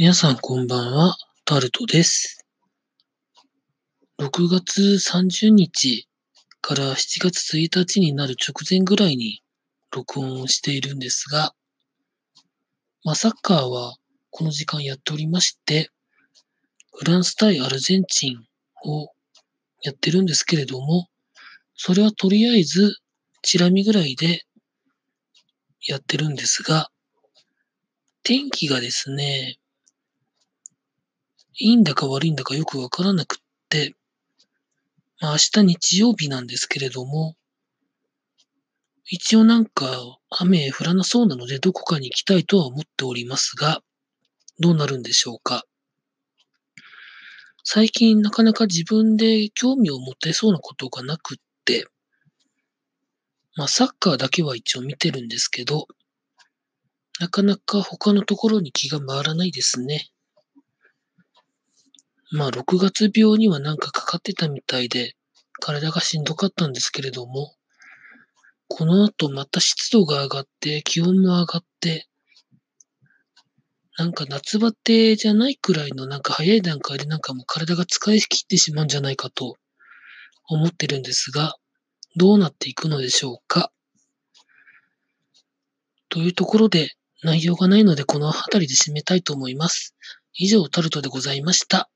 皆さんこんばんは、タルトです。6月30日から7月1日になる直前ぐらいに録音をしているんですが、まあ、サッカーはこの時間やっておりまして、フランス対アルゼンチンをやってるんですけれども、それはとりあえずチラ見ぐらいでやってるんですが、天気がですね、いいんだか悪いんだかよくわからなくって、まあ明日日曜日なんですけれども、一応なんか雨降らなそうなのでどこかに行きたいとは思っておりますが、どうなるんでしょうか。最近なかなか自分で興味を持てそうなことがなくって、まあサッカーだけは一応見てるんですけど、なかなか他のところに気が回らないですね。まあ、6月病にはなんかかかってたみたいで、体がしんどかったんですけれども、この後また湿度が上がって、気温も上がって、なんか夏バテじゃないくらいのなんか早い段階でなんかもう体が使い切ってしまうんじゃないかと思ってるんですが、どうなっていくのでしょうか。というところで内容がないのでこの辺りで締めたいと思います。以上、タルトでございました。